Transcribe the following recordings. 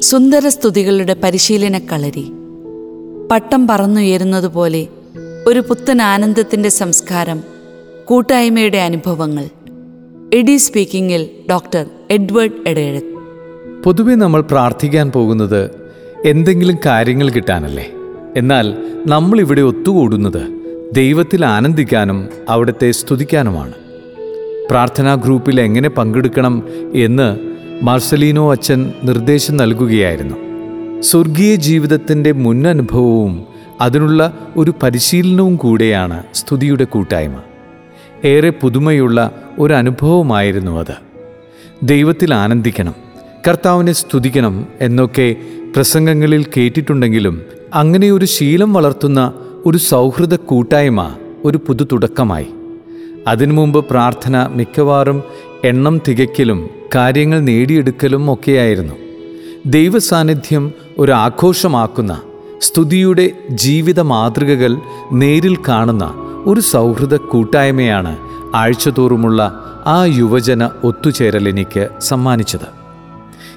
സുന്ദരസ്തുതികളുടെ പരിശീലന കളരി. പട്ടം പറന്നുയരുന്നതുപോലെ ഒരു പുത്തൻ ആനന്ദത്തിന്റെ സംസ്കാരം കൂട്ടായ്മയുടെ അനുഭവങ്ങൾ. എഡി സ്പീക്കിംഗിൽ ഡോക്ടർ എഡ്വേർഡ് എടേഴത്ത് പൊതുവെ നമ്മൾ പ്രാർത്ഥിക്കാൻ പോകുന്നത് എന്തെങ്കിലും കാര്യങ്ങൾ കിട്ടാനല്ലേ? എന്നാൽ നമ്മളിവിടെ ഒത്തുകൂടുന്നത് ദൈവത്തിൽ ആനന്ദിക്കാനും അവിടുത്തെ സ്തുതിക്കാനുമാണ്. പ്രാർത്ഥനാ ഗ്രൂപ്പിൽ എങ്ങനെ പങ്കെടുക്കണം എന്ന് മാർസലീനോ അച്ഛൻ നിർദ്ദേശം നൽകുകയായിരുന്നു. സ്വർഗീയ ജീവിതത്തിന്റെ മുന്നനുഭവവും അതിനുള്ള ഒരു പരിശീലനവും കൂടെയാണ് സ്തുതിയുടെ കൂട്ടായ്മ. ഏറെ പുതുമയുള്ള ഒരു അനുഭവമായിരുന്നു അത്. ദൈവത്തിൽ ആനന്ദിക്കണം കർത്താവിനെ സ്തുതിക്കണം എന്നൊക്കെ പ്രസംഗങ്ങളിൽ കേട്ടിട്ടുണ്ടെങ്കിലും അങ്ങനെ ഒരു ശീലം വളർത്തുന്ന ഒരു സൗഹൃദ കൂട്ടായ്മ ഒരു പുതു തുടക്കമായി അതിനു മുമ്പ് പ്രാർത്ഥന മിക്കവാറും എണ്ണം തികയ്ക്കലും കാര്യങ്ങൾ നേടിയെടുക്കലും ഒക്കെയായിരുന്നു. ദൈവസാന്നിധ്യം ഒരു ആഘോഷമാക്കുന്ന സ്തുതിയുടെ ജീവിത മാതൃകകൾ നേരിൽ കാണുന്ന ഒരു സൗഹൃദ കൂട്ടായ്മയാണ് ആഴ്ചതോറുമുള്ള ആ യുവജന ഒത്തുചേരൽ എനിക്ക് സമ്മാനിച്ചത്.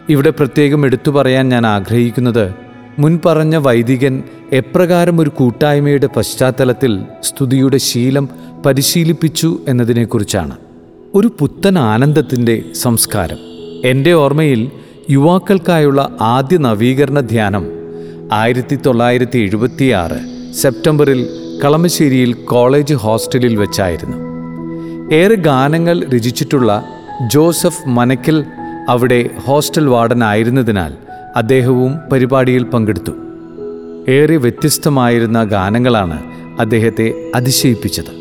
ഇവിടെ പ്രത്യേകം എടുത്തു പറയാൻ ഞാൻ ആഗ്രഹിക്കുന്നത് മുൻപറഞ്ഞ വൈദികൻ എപ്രകാരം ഒരു കൂട്ടായ്മയുടെ പശ്ചാത്തലത്തിൽ സ്തുതിയുടെ ശീലം പരിശീലിപ്പിച്ചു എന്നതിനെക്കുറിച്ചാണ്. ഒരു പുത്തൻ ആനന്ദത്തിന്റെ സംസ്കാരം. എന്റെ ഓർമ്മയിൽ യുവാക്കൾക്കായുള്ള ആദ്യ നവീകരണ ധ്യാനം ആയിരത്തി തൊള്ളായിരത്തി എഴുപത്തിയാറ് സെപ്റ്റംബറിൽ കളമശ്ശേരിയിൽ കോളേജ് ഹോസ്റ്റലിൽ വെച്ചായിരുന്നു. ഏറെ ഗാനങ്ങൾ രചിച്ചിട്ടുള്ള ജോസഫ് മനക്കൽ അവിടെ ഹോസ്റ്റൽ വാർഡനായിരുന്നതിനാൽ അദ്ദേഹവും പരിപാടിയിൽ പങ്കെടുത്തു. ഏറെ വ്യത്യസ്തമായിരുന്ന ഗാനങ്ങളാണ് അദ്ദേഹത്തെ അതിശയിപ്പിച്ചത്.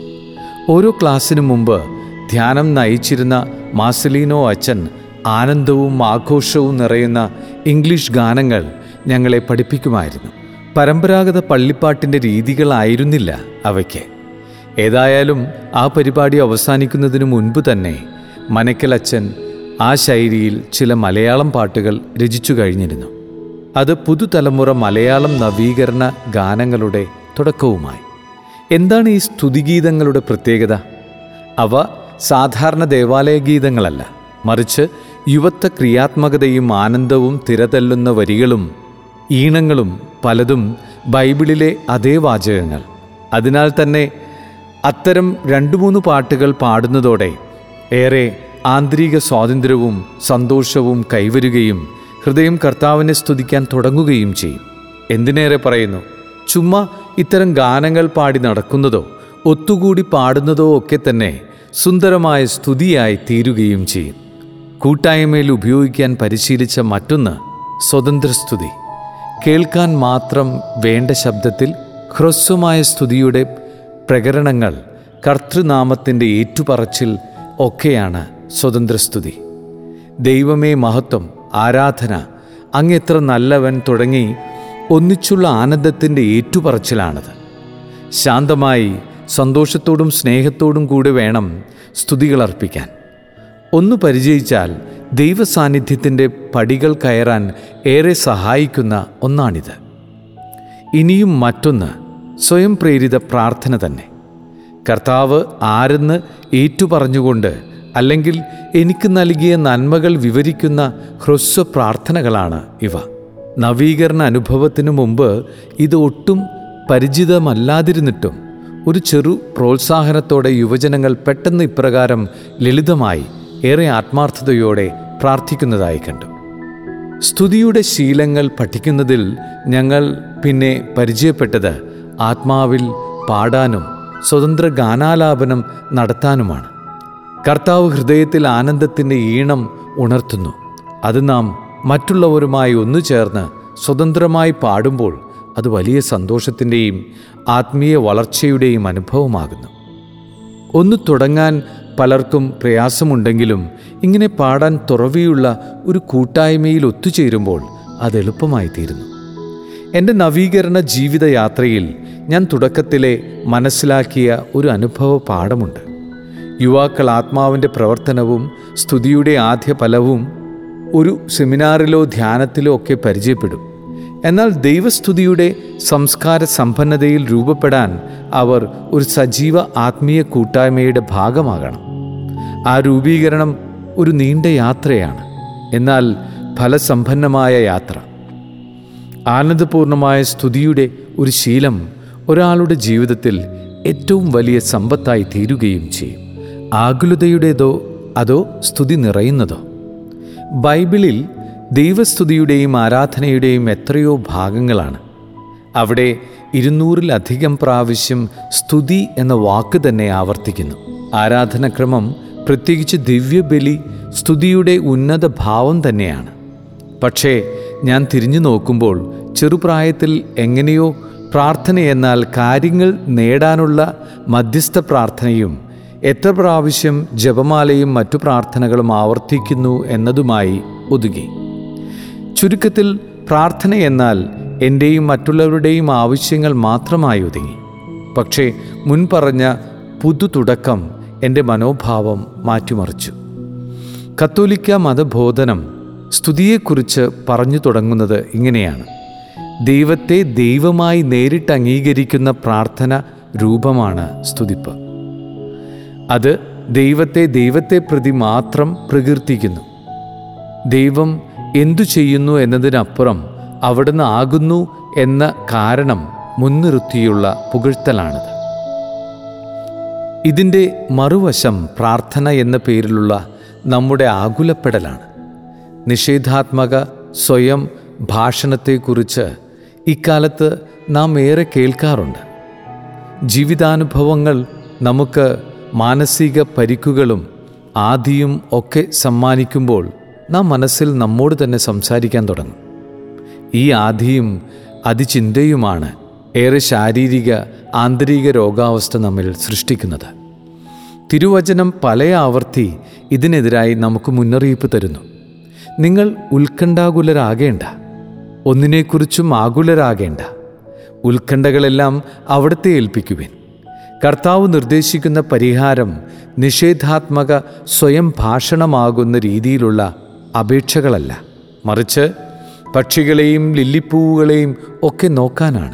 ഓരോ ക്ലാസ്സിനു മുമ്പ് ധ്യാനം നയിച്ചിരുന്ന മാസലീനോ അച്ഛൻ ആനന്ദവും ആഘോഷവും നിറയുന്ന ഇംഗ്ലീഷ് ഗാനങ്ങൾ ഞങ്ങളെ പഠിപ്പിക്കുമായിരുന്നു. പരമ്പരാഗത പള്ളിപ്പാട്ടിന്റെ രീതികളായിരുന്നില്ല അവയ്ക്ക്. ഏതായാലും ആ പരിപാടി അവസാനിക്കുന്നതിന് മുൻപ് തന്നെ മനക്കൽ അച്ഛൻ ആ ശൈലിയിൽ ചില മലയാളം പാട്ടുകൾ രചിച്ചു കഴിഞ്ഞിരുന്നു. അത് പുതുതലമുറ മലയാളം നവീകരണ ഗാനങ്ങളുടെ തുടക്കവുമായി. എന്താണ് ഈ സ്തുതിഗീതങ്ങളുടെ പ്രത്യേകത? അവ സാധാരണ ദേവാലയ ഗീതങ്ങളല്ല. മറിച്ച് യുവത്വ ക്രിയാത്മകതയും ആനന്ദവും തിരതല്ലുന്ന വരികളും ഈണങ്ങളും പലതും ബൈബിളിലെ അതേ വാചകങ്ങൾ. അതിനാൽ തന്നെ അത്തരം രണ്ടു മൂന്ന് പാട്ടുകൾ പാടുന്നതോടെ ഏറെ ആന്തരിക സ്വാതന്ത്ര്യവും സന്തോഷവും കൈവരുകയും ഹൃദയം കർത്താവിനെ സ്തുതിക്കാൻ തുടങ്ങുകയും ചെയ്യും. എന്തിനേറെ പറയുന്നു? ചുമ്മാ ഇത്തരം ഗാനങ്ങൾ പാടി നടക്കുന്നതോ ഒത്തുകൂടി പാടുന്നതോ ഒക്കെ തന്നെ സുന്ദരമായ സ്തുതിയായി തീരുകയും ചെയ്യും. കൂട്ടായ്മയിൽ ഉപയോഗിക്കാൻ പരിശീലിച്ച മറ്റൊന്ന് സ്വതന്ത്ര സ്തുതി. കേൾക്കാൻ മാത്രം വേണ്ട ശബ്ദത്തിൽ ഹ്രസ്വമായ സ്തുതിയുടെ പ്രകരണങ്ങൾ കർത്തൃനാമത്തിന്റെ ഏറ്റുപറച്ചിൽ ഒക്കെയാണ് സ്വതന്ത്രസ്തുതി. ദൈവമേ മഹത്വം ആരാധന അങ്ങെത്ര നല്ലവൻ തുടങ്ങി ഒന്നിച്ചുള്ള ആനന്ദത്തിന്റെ ഏറ്റുപറച്ചിലാണത്. ശാന്തമായി സന്തോഷത്തോടും സ്നേഹത്തോടും കൂടി വേണം സ്തുതികൾ അർപ്പിക്കാൻ. ഒന്ന് പരിചയിച്ചാൽ ദൈവസാന്നിധ്യത്തിന്റെ പടികൾ കയറാൻ ഏറെ സഹായിക്കുന്ന ഒന്നാണിത്. ഇനിയും മറ്റൊന്ന് സ്വയം പ്രേരിത പ്രാർത്ഥന തന്നെ. കർത്താവ് ആരെന്ന് ഏറ്റുപറഞ്ഞുകൊണ്ട് അല്ലെങ്കിൽ എനിക്ക് നൽകിയ നന്മകൾ വിവരിക്കുന്ന ഹ്രസ്വ പ്രാർത്ഥനകളാണ് ഇവ. നവീകരണ അനുഭവത്തിനു മുമ്പ് ഇത് ഒട്ടും പരിചിതമല്ലാതിരുന്നിട്ടും ഒരു ചെറു പ്രോത്സാഹനത്തോടെ യുവജനങ്ങൾ പെട്ടെന്ന് ഇപ്രകാരം ലളിതമായി ഏറെ ആത്മാർത്ഥതയോടെ പ്രാർത്ഥിക്കുന്നതായി കണ്ടു. സ്തുതിയുടെ ശീലങ്ങൾ പഠിക്കുന്നതിൽ ഞങ്ങൾ പിന്നെ പരിചയപ്പെട്ടത് ആത്മാവിൽ പാടാനും സ്വതന്ത്ര ഗാനാലാപനം നടത്താനുമാണ്. കർത്താവ് ഹൃദയത്തിൽ ആനന്ദത്തിന്റെ ഈണം ഉണർത്തുന്നു. അത് നാം മറ്റുള്ളവരുമായി ഒന്നു ചേർന്ന് സ്വതന്ത്രമായി പാടുമ്പോൾ അത് വലിയ സന്തോഷത്തിന്റെയും ആത്മീയ വളർച്ചയുടെയും അനുഭവമാകുന്നു. ഒന്ന് തുടങ്ങാൻ പലർക്കും പ്രയാസമുണ്ടെങ്കിലും ഇങ്ങനെ പാടാൻ തുറവിയുള്ള ഒരു കൂട്ടായ്മയിൽ ഒത്തുചേരുമ്പോൾ അത് എളുപ്പമായി തീരുന്നു. എന്റെ നവീകരണ ജീവിതയാത്രയിൽ ഞാൻ തുടക്കത്തിലെ മനസ്സിലാക്കിയ ഒരു അനുഭവ പാഠമുണ്ട്. യുവാക്കൾ ആത്മാവിന്റെ പ്രവർത്തനവും സ്തുതിയുടെ ആദ്യ ഫലവും ഒരു സെമിനാറിലോ ധ്യാനത്തിലോ ഒക്കെ പരിചയപ്പെടും. എന്നാൽ ദൈവസ്തുതിയുടെ സംസ്കാര സമ്പന്നതയിൽ രൂപപ്പെടാൻ അവർ ഒരു സജീവ ആത്മീയ കൂട്ടായ്മയുടെ ഭാഗമാകണം. ആ രൂപീകരണം ഒരു നീണ്ട യാത്രയാണ്. എന്നാൽ ഫലസമ്പന്നമായ യാത്ര. ആനന്ദപൂർണമായ സ്തുതിയുടെ ഒരു ശീലം ഒരാളുടെ ജീവിതത്തിൽ ഏറ്റവും വലിയ സമ്പത്തായി തീരുകയും ചെയ്യും. ആകുലതയുടേതോ അതോ സ്തുതി നിറയുന്നതോ? ബൈബിളിൽ ദൈവസ്തുതിയുടെയും ആരാധനയുടെയും എത്രയോ ഭാഗങ്ങളാണ്. അവിടെ ഇരുന്നൂറിലധികം പ്രാവശ്യം സ്തുതി എന്ന വാക്ക് തന്നെ ആവർത്തിക്കുന്നു. ആരാധനക്രമം പ്രത്യേകിച്ച് ദിവ്യബലി സ്തുതിയുടെ ഉന്നത ഭാവം തന്നെയാണ്. പക്ഷേ ഞാൻ തിരിഞ്ഞു നോക്കുമ്പോൾ ചെറുപ്രായത്തിൽ എങ്ങനെയോ പ്രാർത്ഥനയെന്നാൽ കാര്യങ്ങൾ നേടാനുള്ള മധ്യസ്ഥ പ്രാർത്ഥനയും എത്ര പ്രാവശ്യം ജപമാലയും മറ്റു പ്രാർത്ഥനകളും ആവർത്തിക്കുന്നു എന്നതുമായി ഒതുങ്ങി. ചുരുക്കത്തിൽ പ്രാർത്ഥന എന്നാൽ എന്റെയും മറ്റുള്ളവരുടെയും ആവശ്യങ്ങൾ മാത്രമായി ഒതുങ്ങി. പക്ഷേ മുൻപറഞ്ഞ പുതു തുടക്കം എന്റെ മനോഭാവം മാറ്റിമറിച്ചു. കത്തോലിക്ക മതബോധനം സ്തുതിയെക്കുറിച്ച് പറഞ്ഞു തുടങ്ങുന്നത് ഇങ്ങനെയാണ്. ദൈവത്തെ ദൈവമായി നേരിട്ട് അംഗീകരിക്കുന്ന പ്രാർത്ഥന രൂപമാണ് സ്തുതിപ്പ്. അത് ദൈവത്തെ ദൈവത്തെ പ്രതി മാത്രം പ്രകീർത്തിക്കുന്നു. ദൈവം എന്തു ചെയ്യുന്നു എന്നതിനപ്പുറം അവിടുന്ന് ആകുന്നു എന്ന കാരണം മുൻനിർത്തിയുള്ള പുകഴ്ത്തലാണിത്. ഇതിന്റെ മറുവശം പ്രാർത്ഥന എന്ന പേരിലുള്ള നമ്മുടെ ആകുലപ്പെടലാണ്. നിഷേധാത്മക സ്വയം ഭാഷണത്തെക്കുറിച്ച് ഇക്കാലത്ത് നാം ഏറെ കേൾക്കാറുണ്ട്. ജീവിതാനുഭവങ്ങൾ നമുക്ക് മാനസിക പരിക്കുകളും ആദിയും ഒക്കെ സമ്മാനിക്കുമ്പോൾ നാം മനസ്സിൽ നമ്മോട് തന്നെ സംസാരിക്കാൻ തുടങ്ങും. ഈ ആധിയും അതിചിന്തയുമാണ് ഏറെ ശാരീരിക ആന്തരിക രോഗാവസ്ഥ നമ്മിൽ സൃഷ്ടിക്കുന്നത്. തിരുവചനം പല ആവർത്തി ഇതിനെതിരായി നമുക്ക് മുന്നറിയിപ്പ് തരുന്നു. നിങ്ങൾ ഉത്കണ്ഠാകുലരാകേണ്ട. ഒന്നിനെക്കുറിച്ചും ആകുലരാകേണ്ട. ഉത്കണ്ഠകളെല്ലാം അവിടുത്തെ ഏൽപ്പിക്കുവിൻ. കർത്താവ് നിർദ്ദേശിക്കുന്ന പരിഹാരം നിഷേധാത്മക സ്വയം ഭാഷണമാകുന്ന രീതിയിലുള്ള അപേക്ഷകളല്ല. മറിച്ച് പക്ഷികളെയും ലില്ലിപ്പൂവുകളെയും ഒക്കെ നോക്കാനാണ്.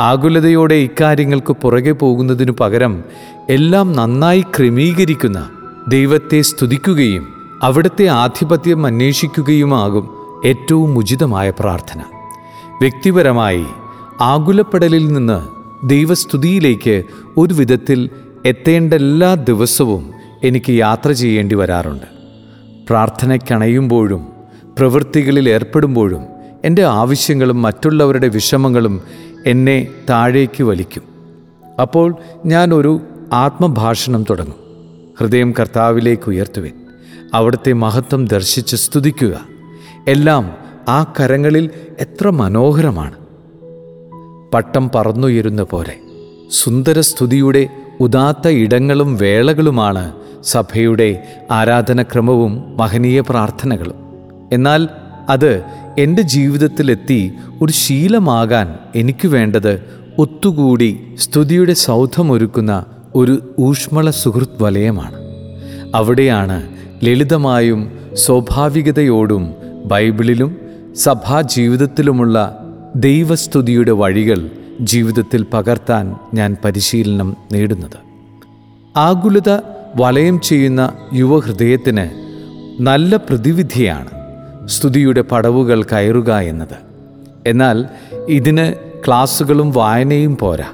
ആകുലതയോടെ ഇക്കാര്യങ്ങൾക്ക് പുറകെ പോകുന്നതിനു പകരം എല്ലാം നന്നായി ക്രമീകരിക്കുന്ന ദൈവത്തെ സ്തുതിക്കുകയും അവിടുത്തെ ആധിപത്യം അന്വേഷിക്കുകയുമാകും ഏറ്റവും ഉചിതമായ പ്രാർത്ഥന. വ്യക്തിപരമായി ആകുലപ്പെടലിൽ നിന്ന് ദൈവസ്തുതിയിലേക്ക് ഒരു വിധത്തിൽ എത്തേണ്ട എല്ലാ ദിവസവും എനിക്ക് യാത്ര ചെയ്യേണ്ടി വരാറുണ്ട്. പ്രാർത്ഥനയ്ക്കണയുമ്പോഴും പ്രവൃത്തികളിൽ ഏർപ്പെടുമ്പോഴും എന്റെ ആവശ്യങ്ങളും മറ്റുള്ളവരുടെ വിഷമങ്ങളും എന്നെ താഴേക്ക് വലിക്കും. അപ്പോൾ ഞാനൊരു ആത്മഭാഷണം തുടങ്ങും. ഹൃദയം കർത്താവിലേക്ക് ഉയർത്തുവിൻ. അവിടുത്തെ മഹത്വം ദർശിച്ച് സ്തുതിക്കുക. എല്ലാം ആ കരങ്ങളിൽ എത്ര മനോഹരമാണ്. പട്ടം പറന്നുയരുന്ന പോലെ. സുന്ദരസ്തുതിയുടെ ഉദാത്ത ഇടങ്ങളും വേളകളുമാണ് സഭയുടെ ആരാധനക്രമവും മഹനീയ പ്രാർത്ഥനകളും. എന്നാൽ അത് എന്റെ ജീവിതത്തിലെത്തി ഒരു ശീലമാകാൻ എനിക്ക് വേണ്ടത് ഒത്തുകൂടി സ്തുതിയുടെ സൗധമൊരുക്കുന്ന ഒരു ഊഷ്മള സുഹൃത് വലയമാണ്. അവിടെയാണ് ലളിതമായും സ്വാഭാവികതയോടും ബൈബിളിലും സഭാ ജീവിതത്തിലുമുള്ള ദൈവസ്തുതിയുടെ വഴികൾ ജീവിതത്തിൽ പകർത്താൻ ഞാൻ പരിശീലനം നേടുന്നത്. ആകുലത വലയം ചെയ്യുന്ന യുവഹൃദയത്തിന് നല്ല പ്രതിവിധിയാണ് സ്തുതിയുടെ പടവുകൾ കയറുക എന്നത്. എന്നാൽ ഇതിന് ക്ലാസ്സുകളും വായനയും പോരാ.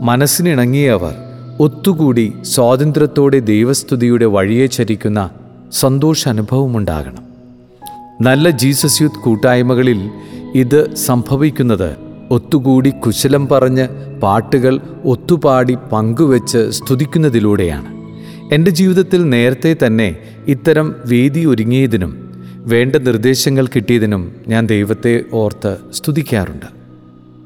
മനസ്സിനിണങ്ങിയവർ ഒത്തുകൂടി സ്വാതന്ത്ര്യത്തോടെ ദൈവസ്തുതിയുടെ വഴിയെ ചരിക്കുന്ന സന്തോഷ അനുഭവമുണ്ടാകണം നല്ല ജീസസ് യൂത്ത് കൂട്ടായ്മകളിൽ ഇത് സംഭവിക്കുന്നത് ഒത്തുകൂടി കുശലം പറഞ്ഞ് പാട്ടുകൾ ഒത്തുപാടി പങ്കുവെച്ച് സ്തുതിക്കുന്നതിലൂടെയാണ്. എന്റെ ജീവിതത്തിൽ നേരത്തെ തന്നെ ഇത്തരം വേദി ഒരുങ്ങിയതിനും വേണ്ട നിർദ്ദേശങ്ങൾ കിട്ടിയതിനും ഞാൻ ദൈവത്തെ ഓർത്ത് സ്തുതിക്കാറുണ്ട്.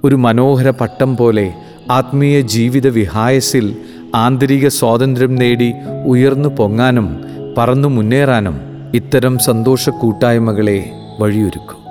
ഒരു മനോഹര പട്ടം പോലെ ആത്മീയ ജീവിത വിഹായസിൽ ആന്തരിക സ്വാതന്ത്ര്യം നേടി ഉയർന്നു പൊങ്ങാനും പറന്നു മുന്നേറാനും ഇത്തരം സന്തോഷ കൂട്ടായ്മകളെ വഴിയൊരുക്കും.